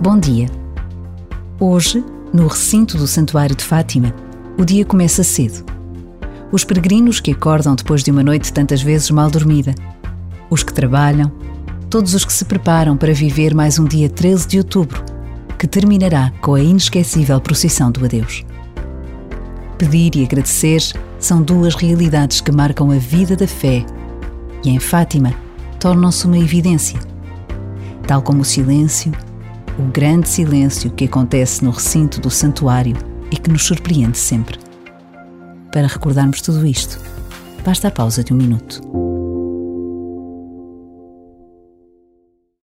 Bom dia. Hoje, no recinto do Santuário de Fátima, o dia começa cedo. Os peregrinos que acordam depois de uma noite tantas vezes mal dormida, os que trabalham, todos os que se preparam para viver mais um dia 13 de outubro, que terminará com a inesquecível procissão do adeus. Pedir e agradecer são duas realidades que marcam a vida da fé e, em Fátima, tornam-se uma evidência. Tal como o silêncio, o grande silêncio que acontece no recinto do santuário e que nos surpreende sempre. Para recordarmos tudo isto, basta a pausa de um minuto.